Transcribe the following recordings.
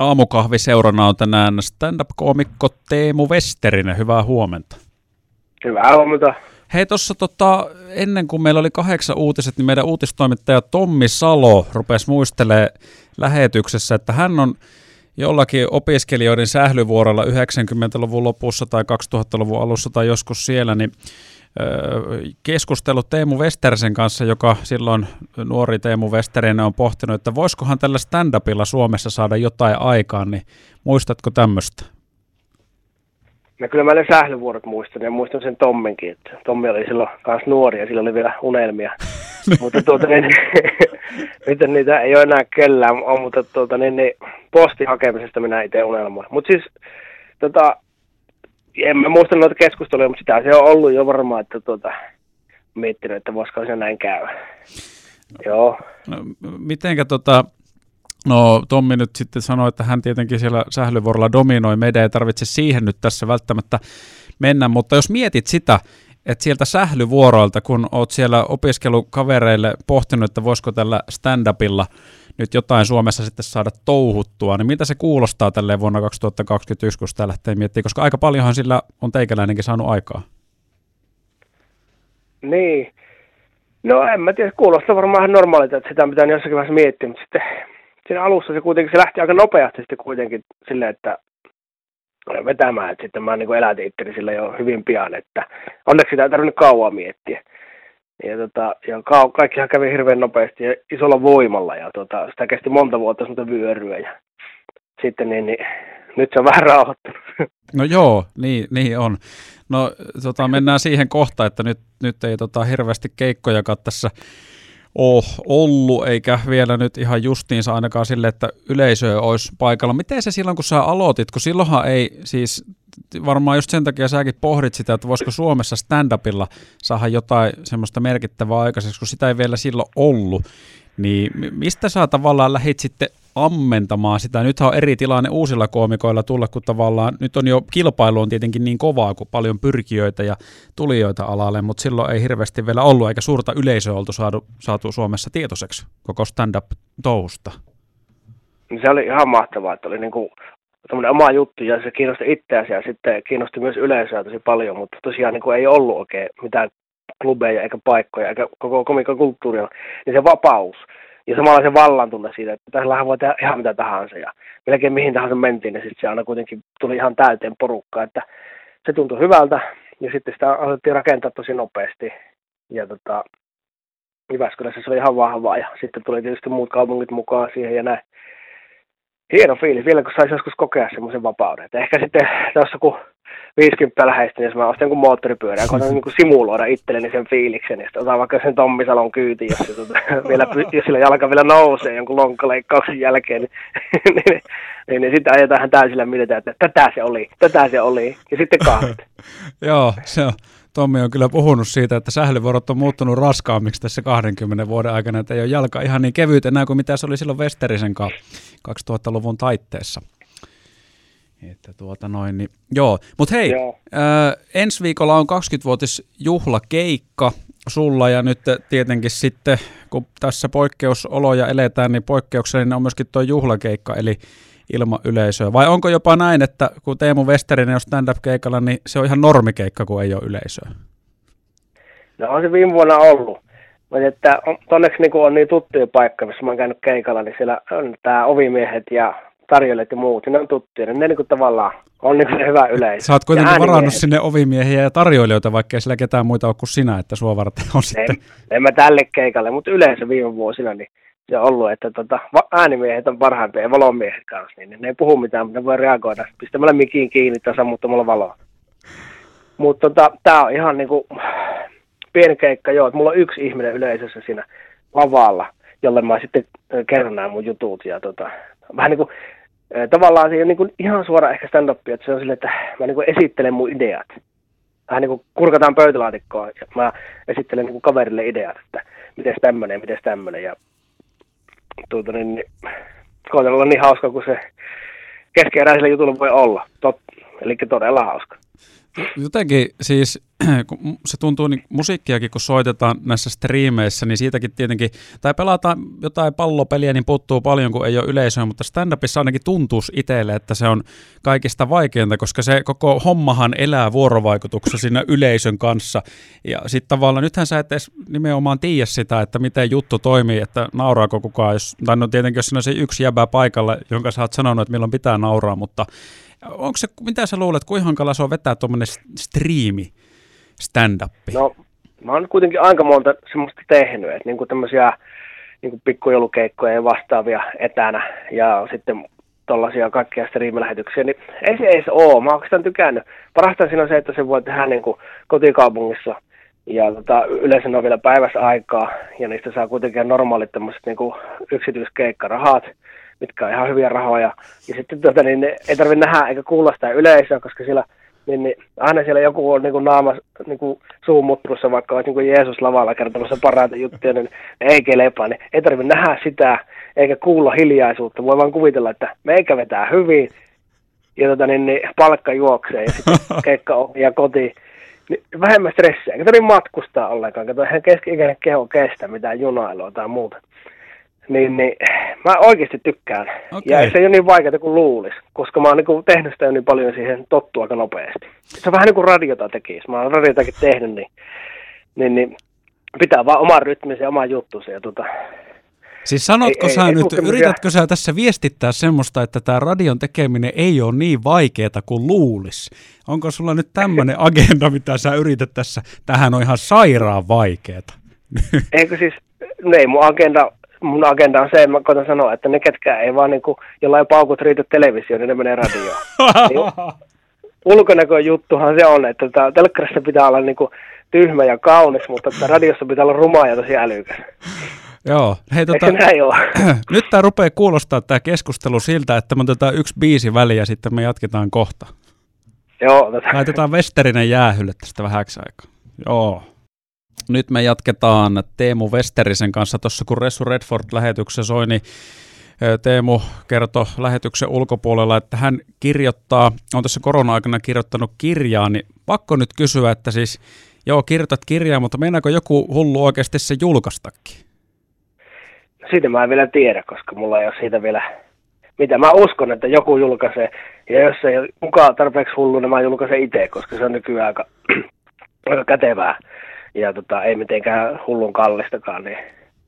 Aamukahviseurana on tänään stand-up-koomikko Teemu Westerinen. Hyvää huomenta. Hyvää huomenta. Hei, tuossa tota, ennen kuin meillä oli kahdeksan uutiset, niin meidän uutistoimittaja Tommi Salo rupesi muistelemaan lähetyksessä, että hän on jollakin opiskelijoiden sählyvuorolla 90-luvun lopussa tai 2000-luvun alussa tai joskus siellä, niin keskustellut Teemu Westersen kanssa, joka silloin nuori Teemu Westerinen on pohtinut, että voisikohan tällä stand-upilla Suomessa saada jotain aikaan, niin muistatko tämmöistä? No kyllä mä ne sählyvuorot muistan ja muistan sen Tomminkin, että Tommi oli silloin kanssa nuori ja sillä oli vielä unelmia. mutta tuota, niin, nyt niitä ei ole enää kellään, mutta tuota, niin, niin, postihakemisesta minä itse unelmoin. Mutta siis tota, en mä muista noita keskusteluja, mutta sitä se on ollut jo varmaan, että tuota, miettinyt, että voisiko se näin käydä. No, Joo. No, mitenkä tota, no Tommi nyt sitten sanoi, että hän tietenkin siellä sählyvuorolla dominoi, meidän ei tarvitse siihen nyt tässä välttämättä mennä, mutta jos mietit sitä, että sieltä sählyvuoroilta, kun oot siellä opiskelukavereille pohtinut, että voisiko tällä stand-upilla nyt jotain Suomessa sitten saada touhuttua, niin miltä se kuulostaa tälle vuonna 2021, kun sitä lähtee miettimään, koska aika paljonhan sillä on teikäläinenkin saanut aikaa. Niin. No en mä tiedä, kuulostaa varmaan ihan normaalilta, että sitä pitää jossakin vaiheessa miettiä, mutta sitten siinä alussa se kuitenkin, se lähti aika nopeasti sitten kuitenkin silleen, että vetämään, että sitten mä niin elätin sillä jo hyvin pian, että onneksi sitä ei tarvinnut kauan miettiä. Ja, tota, ja ka- kaikkihan kävi hirveän nopeasti ja isolla voimalla ja tota, sitä kesti monta vuotta semmoista vyöryä ja sitten niin, niin nyt se on vähän rauhoittunut. No joo, niin, niin on. No tota, mennään siihen kohtaan, että nyt, nyt ei tota, hirveästi keikkoja tässä ole ollut, eikä vielä nyt ihan justiinsa ainakaan sille, että yleisö olisi paikalla. Miten se silloin, kun sä aloitit, kun silloinhan ei siis, varmaan just sen takia säkin pohdit sitä, että voisiko Suomessa stand-upilla saada jotain semmoista merkittävää aikaiseksi, kun sitä ei vielä silloin ollut, niin mistä sä tavallaan lähit sitten ammentamaan sitä. Nythän on eri tilanne uusilla koomikoilla tulla, kun tavallaan nyt on jo kilpailu on tietenkin niin kovaa, kuin paljon pyrkijöitä ja tulijoita alalle, mutta silloin ei hirveästi vielä ollut eikä suurta yleisöä oltu saatu, saatu Suomessa tietoiseksi koko stand-up-touhusta. Se oli ihan mahtavaa, että oli niin kuin oma juttu ja se kiinnosti itseäsi ja sitten kiinnosti myös yleisöä tosi paljon, mutta tosiaan niin kuin ei ollut oikein mitään klubeja eikä paikkoja eikä koko komikokulttuuria, niin se vapaus ja samalla se vallan tunne siitä, että tässä voi tehdä ihan mitä tahansa ja melkein mihin tahansa mentiin, ja sitten se aina kuitenkin tuli ihan täyteen porukkaa, että se tuntui hyvältä ja sitten sitä alettiin rakentaa tosi nopeasti ja tota, Jyväskylässä se oli ihan vahvaa ja sitten tuli tietysti muut kaupungit mukaan siihen ja näin. Hieno fiilis, vielä kun saisi joskus kokea semmoisen vapauden. Et ehkä sitten tuossa kun 50 läheistä, jos mä ostan jonkun moottoripyörän, kun niin kuin simuloida itselleni sen fiiliksen, ja sitten otan vaikka sen Tommisalon kyyti, jos, se, tuota, vielä, jos sillä jalka vielä nousee jonkun lonkkaleikkauksen jälkeen, niin, niin, niin, niin sitten ajetaan täysillä mietitään, että tätä se oli, tätä se oli, ja sitten kahvit. Joo, se on. Tommi on kyllä puhunut siitä, että sählyvuorot on muuttunut raskaammiksi tässä 20 vuoden aikana, että ei ole jalka ihan niin kevyt enää kuin mitä se oli silloin Westerisen 2000-luvun taitteessa. Että tuota noin, niin, joo. Mutta hei, joo. Ää, ensi viikolla on 20-vuotisjuhlakeikka sulla ja nyt tietenkin sitten, kun tässä poikkeusoloja eletään, niin poikkeuksellinen on myöskin tuo juhlakeikka, eli ilman yleisöä. Vai onko jopa näin, että kun Teemu Westerinen on stand-up-keikalla, niin se on ihan normikeikka, kun ei ole yleisöä? No on se viime vuonna ollut. Mutta että on, onneksi niin on niin tuttuja paikka, missä mä oon käynyt keikalla, niin siellä on tämä ovimiehet ja tarjoilijat ja muut, ne on tuttuja, ne niin kuin tavallaan on niin kuin hyvä yleisö. Sä oot kuitenkin varannut sinne ovimiehiä ja tarjoilijoita, vaikka ei sillä ketään muita ole kuin sinä, että sua varten on sitten. En, en mä tälle keikalle, mutta yleensä viime vuosina niin se on ollut, että tota, äänimiehet on parhaimpia ja valomiehet kanssa, niin ne ei puhu mitään, mutta ne voi reagoida pistämällä mikiin kiinni tai sammuttamalla valoa. Mutta tota, tämä on ihan niinku pieni keikka, joo, että mulla on yksi ihminen yleisössä siinä lavalla, jolle mä sitten kerron nämä mun jutut ja tota, vähän niin kuin tavallaan se ei ole niin ihan suora ehkä stand-up, että se on sille, että mä niin esittelen mun ideat. Vähän niin kuin kurkataan pöytälaatikkoa ja mä esittelen niin kaverille ideat, että miten tämmöinen miten tämmöinen. Ja tuota, niin, niin, olla niin hauska kuin se keskeeräisellä jutulla voi olla. Tot, eli todella hauska. Jotenkin siis kun se tuntuu niin musiikkiakin, kun soitetaan näissä striimeissä, niin siitäkin tietenkin, tai pelataan jotain pallopeliä, niin puuttuu paljon, kun ei ole yleisöä, mutta stand-upissa ainakin tuntuu itselle, että se on kaikista vaikeinta, koska se koko hommahan elää vuorovaikutuksessa siinä yleisön kanssa. Ja sitten tavallaan, nythän sä et edes nimenomaan tiedä sitä, että miten juttu toimii, että nauraako kukaan, jos, tai no tietenkin jos siinä on se yksi jäbä paikalle, jonka sä oot sanonut, että milloin pitää nauraa, mutta onko se, mitä sä luulet, kuinka hankala se on vetää tuommoinen striimi, stand-up? No, mä oon kuitenkin aika monta semmoista tehnyt, että niinku tämmöisiä niinku pikkujoulukeikkoja ja vastaavia etänä ja sitten tuollaisia kaikkia striimilähetyksiä, niin ei se edes ole. Mä oon tykännyt. Parasta siinä on se, että se voi tehdä niin kuin kotikaupungissa ja tota, yleensä on vielä päivässä aikaa ja niistä saa kuitenkin normaalit tämmöiset niin yksityiskeikkarahat mitkä on ihan hyviä rahoja. Ja sitten tota, niin, ei tarvitse nähdä eikä kuulla sitä yleisöä, koska siellä niin, niin, aina siellä joku on niin kuin naama niin kuin suumutturussa, vaikka olisi niin Jeesus lavalla kertomassa parhaita juttuja, niin ei kelepaa, niin ei tarvitse nähdä sitä, eikä kuulla hiljaisuutta. Voi vaan kuvitella, että meikä vetää hyvin, ja tota, niin, niin, palkka juoksee, ja sitten keikka ja kotiin. Niin vähemmän stressiä, eikä tarvitse matkustaa ollenkaan, kato, keski-ikäinen keho kestä mitään junailua tai muuta niin, niin mä oikeasti tykkään. Okay. Ja se ei ole niin vaikeaa kuin luulisi, koska mä oon niin tehnyt sitä jo niin paljon siihen tottua aika nopeasti. Se on vähän niin kuin radiota tekisi. Mä oon radiotakin tehnyt, niin, niin, niin pitää vaan oman rytmisen ja oman juttusi. Ja tota, Siis sanotko ei, sä ei, nyt, ei, yritätkö sä tässä viestittää semmoista, että tämä radion tekeminen ei ole niin vaikeaa kuin luulisi? Onko sulla nyt tämmöinen agenda, mitä sä yrität tässä? Tähän on ihan sairaan vaikeaa. Eikö siis, no ei mun agenda mun agenda on se, mä koitan sanoa, että ne ketkä ei vaan niin kuin, jollain paukut riitä televisioon, niin ne menee radioon. niin, ulkonäkön juttuhan se on, että tota, telkkarissa pitää olla niin kuin, tyhmä ja kaunis, mutta että radiossa pitää olla ruma ja tosi älykäs. Joo. Hei, tota, näin ole? nyt tämä rupeaa kuulostaa tämä keskustelu siltä, että me otetaan yksi biisi väliin ja sitten me jatketaan kohta. Joo. Tota. Laitetaan Westerinen jäähylle tästä vähäksi aikaa. Joo. Nyt me jatketaan Teemu Westerisen kanssa. Tuossa kun Ressu Redford-lähetyksessä soi, niin Teemu kertoi lähetyksen ulkopuolella, että hän kirjoittaa, on tässä korona-aikana kirjoittanut kirjaa, niin pakko nyt kysyä, että siis joo, kirjoitat kirjaa, mutta meinaako joku hullu oikeasti se julkaistakin? Siitä mä en vielä tiedä, koska mulla ei ole siitä vielä mitä mä uskon, että joku julkaisee. Ja jos ei ole mukaan tarpeeksi hullu, niin mä julkaisen itse, koska se on nykyään aika, aika kätevää ja tota, ei mitenkään hullun kallistakaan, niin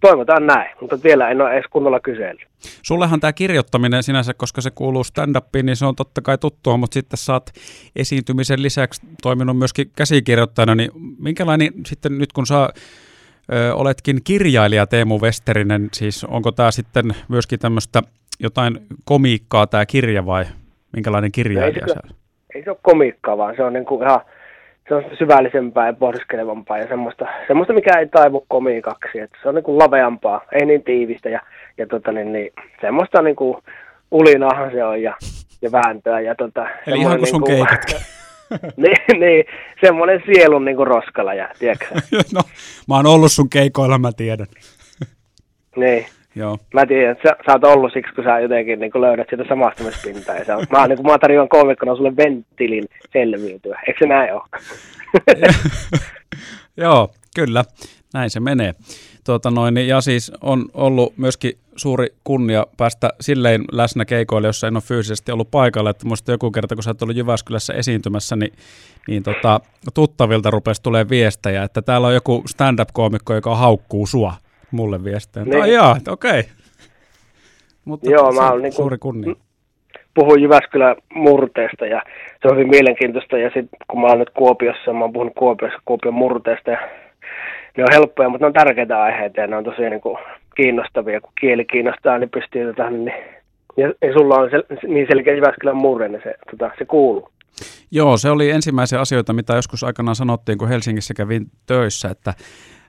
toivotaan näin, mutta vielä en ole edes kunnolla kysellyt. Sullehan tämä kirjoittaminen sinänsä, koska se kuuluu stand-upiin, niin se on totta kai tuttua, mutta sitten sä oot esiintymisen lisäksi toiminut myöskin käsikirjoittajana, niin minkälainen sitten nyt kun sä ö, oletkin kirjailija Teemu Westerinen, siis onko tämä sitten myöskin tämmöistä jotain komiikkaa tämä kirja vai minkälainen kirjailija ei se, ei se ole komiikkaa, vaan se on niin kuin ihan se on syvällisempää ja pohdiskelevampaa ja semmoista, semmoista mikä ei taivu komiikaksi. Että se on niin kuin laveampaa, ei niin tiivistä ja, ja tota, niin, niin, semmoista niin kuin ulinahan se on ja, ja vääntöä. Ja, tota, Eli ihan kuin sun niin kuin, niin, niin, semmoinen sielun niin kuin roskala, ja, tiedätkö? no, mä oon ollut sun keikoilla, mä tiedän. niin. Joo. Mä tiedän, että sä, sä oot ollut siksi, kun sä jotenkin niin kun löydät sitä samastumispintaa. Ja sä, mä, niin kun mä tarjoan kolmikkona sulle venttilin selviytyä. Eikö se näin ole? Joo, kyllä. Näin se menee. Tuota noin, ja siis on ollut myöskin suuri kunnia päästä silleen läsnä keikoille, jossa en ole fyysisesti ollut paikalla. Että muista joku kerta, kun sä oot ollut Jyväskylässä esiintymässä, niin, niin tota, tuttavilta rupesi tulee viestejä, että täällä on joku stand-up-koomikko, joka haukkuu sua mulle viestejä. Niin. Ai jaa, okei. Okay. Mutta Joo, mä olen niin suuri kunnia. Puhun Jyväskylän murteesta ja se on hyvin mielenkiintoista. Ja sitten kun mä oon nyt Kuopiossa, mä oon puhunut Kuopiossa Kuopion murteesta ja ne on helppoja, mutta ne on tärkeitä aiheita ja ne on tosi niin kuin kiinnostavia. Kun kieli kiinnostaa, niin pystyy tota, niin, ja, ja sulla on se, niin selkeä Jyväskylän murre, niin se, tota, se kuuluu. Joo, se oli ensimmäisiä asioita, mitä joskus aikanaan sanottiin, kun Helsingissä kävin töissä, että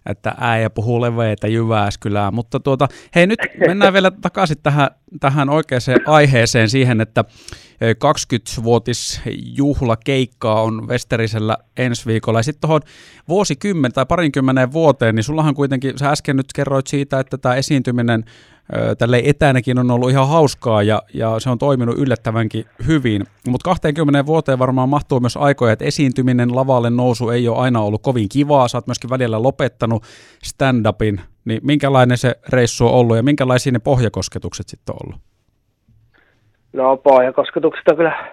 että äijä puhuu leveitä Jyväskylää. Mutta tuota, hei nyt mennään vielä takaisin tähän, tähän oikeaan aiheeseen siihen, että 20-vuotisjuhlakeikkaa on Westerisellä ensi viikolla. Ja sitten tuohon vuosikymmen tai parinkymmeneen vuoteen, niin sullahan kuitenkin, sä äsken nyt kerroit siitä, että tämä esiintyminen tälle etänäkin on ollut ihan hauskaa ja, ja se on toiminut yllättävänkin hyvin. Mutta 20 vuoteen varmaan mahtuu myös aikoja, että esiintyminen, lavalle nousu ei ole aina ollut kovin kivaa. Sä oot myöskin välillä lopettanut stand-upin. Niin minkälainen se reissu on ollut ja minkälaisia ne pohjakosketukset sitten on ollut? No pohjakosketukset on kyllä,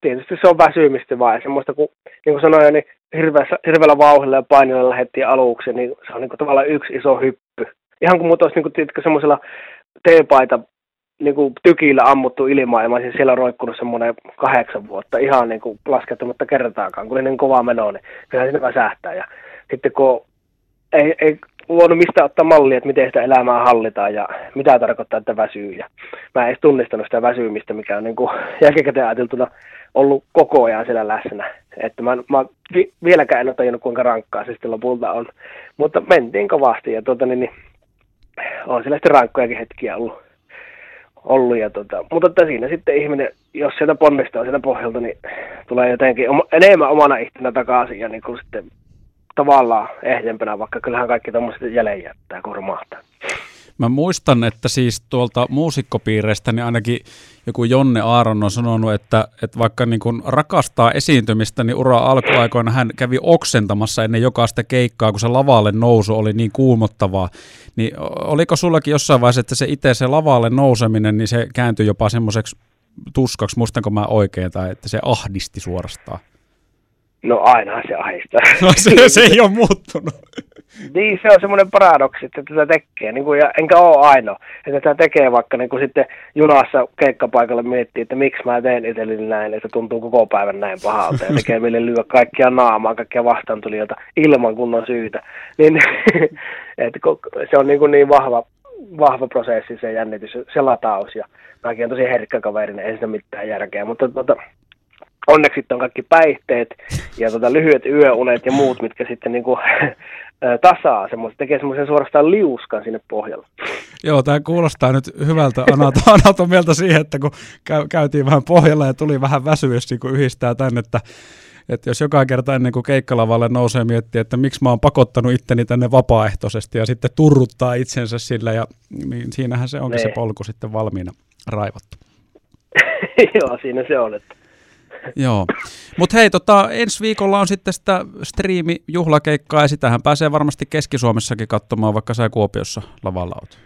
tietysti se on väsymistä vaan. Semmoista, kun, niin kuin sanoin, niin hirveällä, hirveällä vauhdilla ja painilla lähdettiin aluksi, niin se on niin kuin tavallaan yksi iso hyppy ihan kuin mut olisi niin kuin, semmoisella teepaita niin kuin tykillä ammuttu ilmaa ja mä olisin siellä roikkunut semmoinen kahdeksan vuotta ihan niin kuin laskettumatta kertaakaan, kun oli niin kova meno, niin kyllä siinä sähtää. Ja sitten kun ei, ei luonut mistä ottaa mallia, että miten sitä elämää hallitaan ja mitä tarkoittaa, että väsyy. Ja mä en edes tunnistanut sitä väsymistä, mikä on niin kuin jälkikäteen ajateltuna ollut koko ajan siellä läsnä. Että mä, mä vi, vieläkään en ole tajunnut, kuinka rankkaa se sitten lopulta on. Mutta mentiin kovasti ja tuota, niin, niin on siellä sitten rankkojakin hetkiä ollut. ollut ja tota, mutta että siinä sitten ihminen, jos sieltä ponnistaa sieltä pohjalta, niin tulee jotenkin oma, enemmän omana itsenä takaisin ja niin kuin sitten tavallaan ehjempänä, vaikka kyllähän kaikki tuommoiset jäljen jättää, kun romahtaa. Mä muistan, että siis tuolta muusikkopiireistä niin ainakin joku Jonne Aaron on sanonut, että, että vaikka niin kun rakastaa esiintymistä, niin ura alkuaikoina hän kävi oksentamassa ennen jokaista keikkaa, kun se lavalle nousu oli niin kuumottavaa. Niin oliko sullakin jossain vaiheessa, että se itse se lavalle nouseminen, niin se kääntyi jopa semmoiseksi tuskaksi, muistanko mä oikein, tai että se ahdisti suorastaan? No aina se ahdistaa. No se, se ei ole muuttunut. Niin, se on semmoinen paradoksi, että tätä tekee, niin kuin, ja enkä ole ainoa, että tätä tekee vaikka niin kuin sitten junassa keikkapaikalle miettii, että miksi mä teen itselleni näin, että tuntuu koko päivän näin pahalta, ja tekee meille lyö kaikkia naamaa, kaikkia vastaantulijoita ilman kunnon syytä. Niin, että se on niin, kuin niin vahva, vahva prosessi, se jännitys, se lataus, ja mäkin on tosi herkkä kaveri, niin ei sitä mitään järkeä, mutta tota, onneksi sitten on kaikki päihteet ja tota, lyhyet yöunet ja muut, mitkä sitten niinku, tasaa semmoista, tekee semmoisen suorastaan liuskan sinne pohjalle. Joo, tämä kuulostaa nyt hyvältä anatomialta siihen, että kun käy, käytiin vähän pohjalla ja tuli vähän väsyys, kun yhdistää tänne, että että jos joka kerta ennen kuin keikkalavalle nousee miettiä, että miksi mä oon pakottanut itteni tänne vapaaehtoisesti ja sitten turruttaa itsensä sillä, ja, niin siinähän se onkin ne. se niin. polku sitten valmiina raivattu. Joo, siinä se on, että Joo. Mutta hei, tota, ensi viikolla on sitten sitä striimi-juhlakeikkaa, ja sitähän pääsee varmasti Keski-Suomessakin katsomaan, vaikka sä Kuopiossa lavalla oot.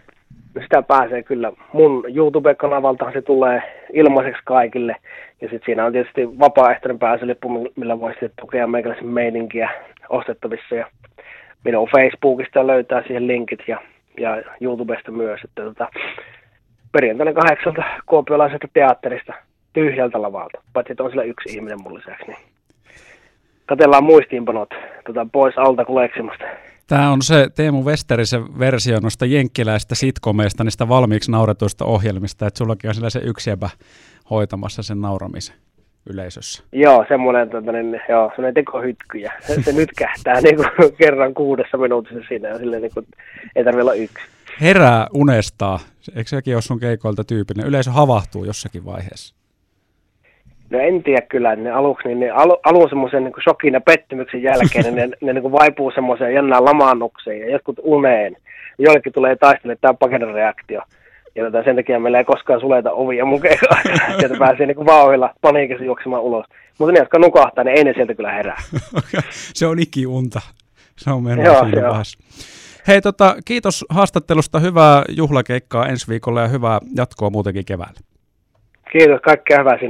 Sitä pääsee kyllä. Mun YouTube-kanavaltahan se tulee ilmaiseksi kaikille. Ja sitten siinä on tietysti vapaaehtoinen pääsylippu, millä voi sitten tukea meikäläisen meininkiä ostettavissa. Ja minun Facebookista löytää siihen linkit ja, ja YouTubesta myös. Että tota, perjantaina kahdeksalta kuopiolaisesta teatterista tyhjältä lavalta, paitsi että on sillä yksi ihminen mun lisäksi. Niin katellaan muistiinpanot tota, pois alta kuleksimasta. Tämä on se Teemu Westerisen versio noista jenkkiläistä sitkomeista, niistä valmiiksi nauretuista ohjelmista, että sullakin on sillä se yksi jäbä hoitamassa sen nauramisen yleisössä. Joo, semmoinen, tota, niin, joo, semmoinen tekohytkyjä. Se, se nyt kähtää niin kuin, kerran kuudessa minuutissa siinä, ja silleen, niin kuin, ei tarvitse olla yksi. Herää unestaa. Eikö sekin ole sun keikoilta tyypillinen? Yleisö havahtuu jossakin vaiheessa. No en tiedä kyllä, ne aluksi, niin ne alu, alun semmoisen niin shokin ja pettymyksen jälkeen, niin ne, ne niin kuin vaipuu semmoiseen jännään lamaannukseen ja jotkut uneen. Joillekin tulee taistelle tämä pakenereaktio. Ja tota, sen takia meillä ei koskaan suleta ovia mun Sieltä pääsee niin vauhilla paniikissa juoksemaan ulos. Mutta ne, jotka nukahtaa, niin ei ne sieltä kyllä herää. se on ikiunta. Se on mennyt joo, joo. Hei, tota, kiitos haastattelusta. Hyvää juhlakeikkaa ensi viikolla ja hyvää jatkoa muutenkin keväällä. Kiitos, kaikkea hyvää sinne.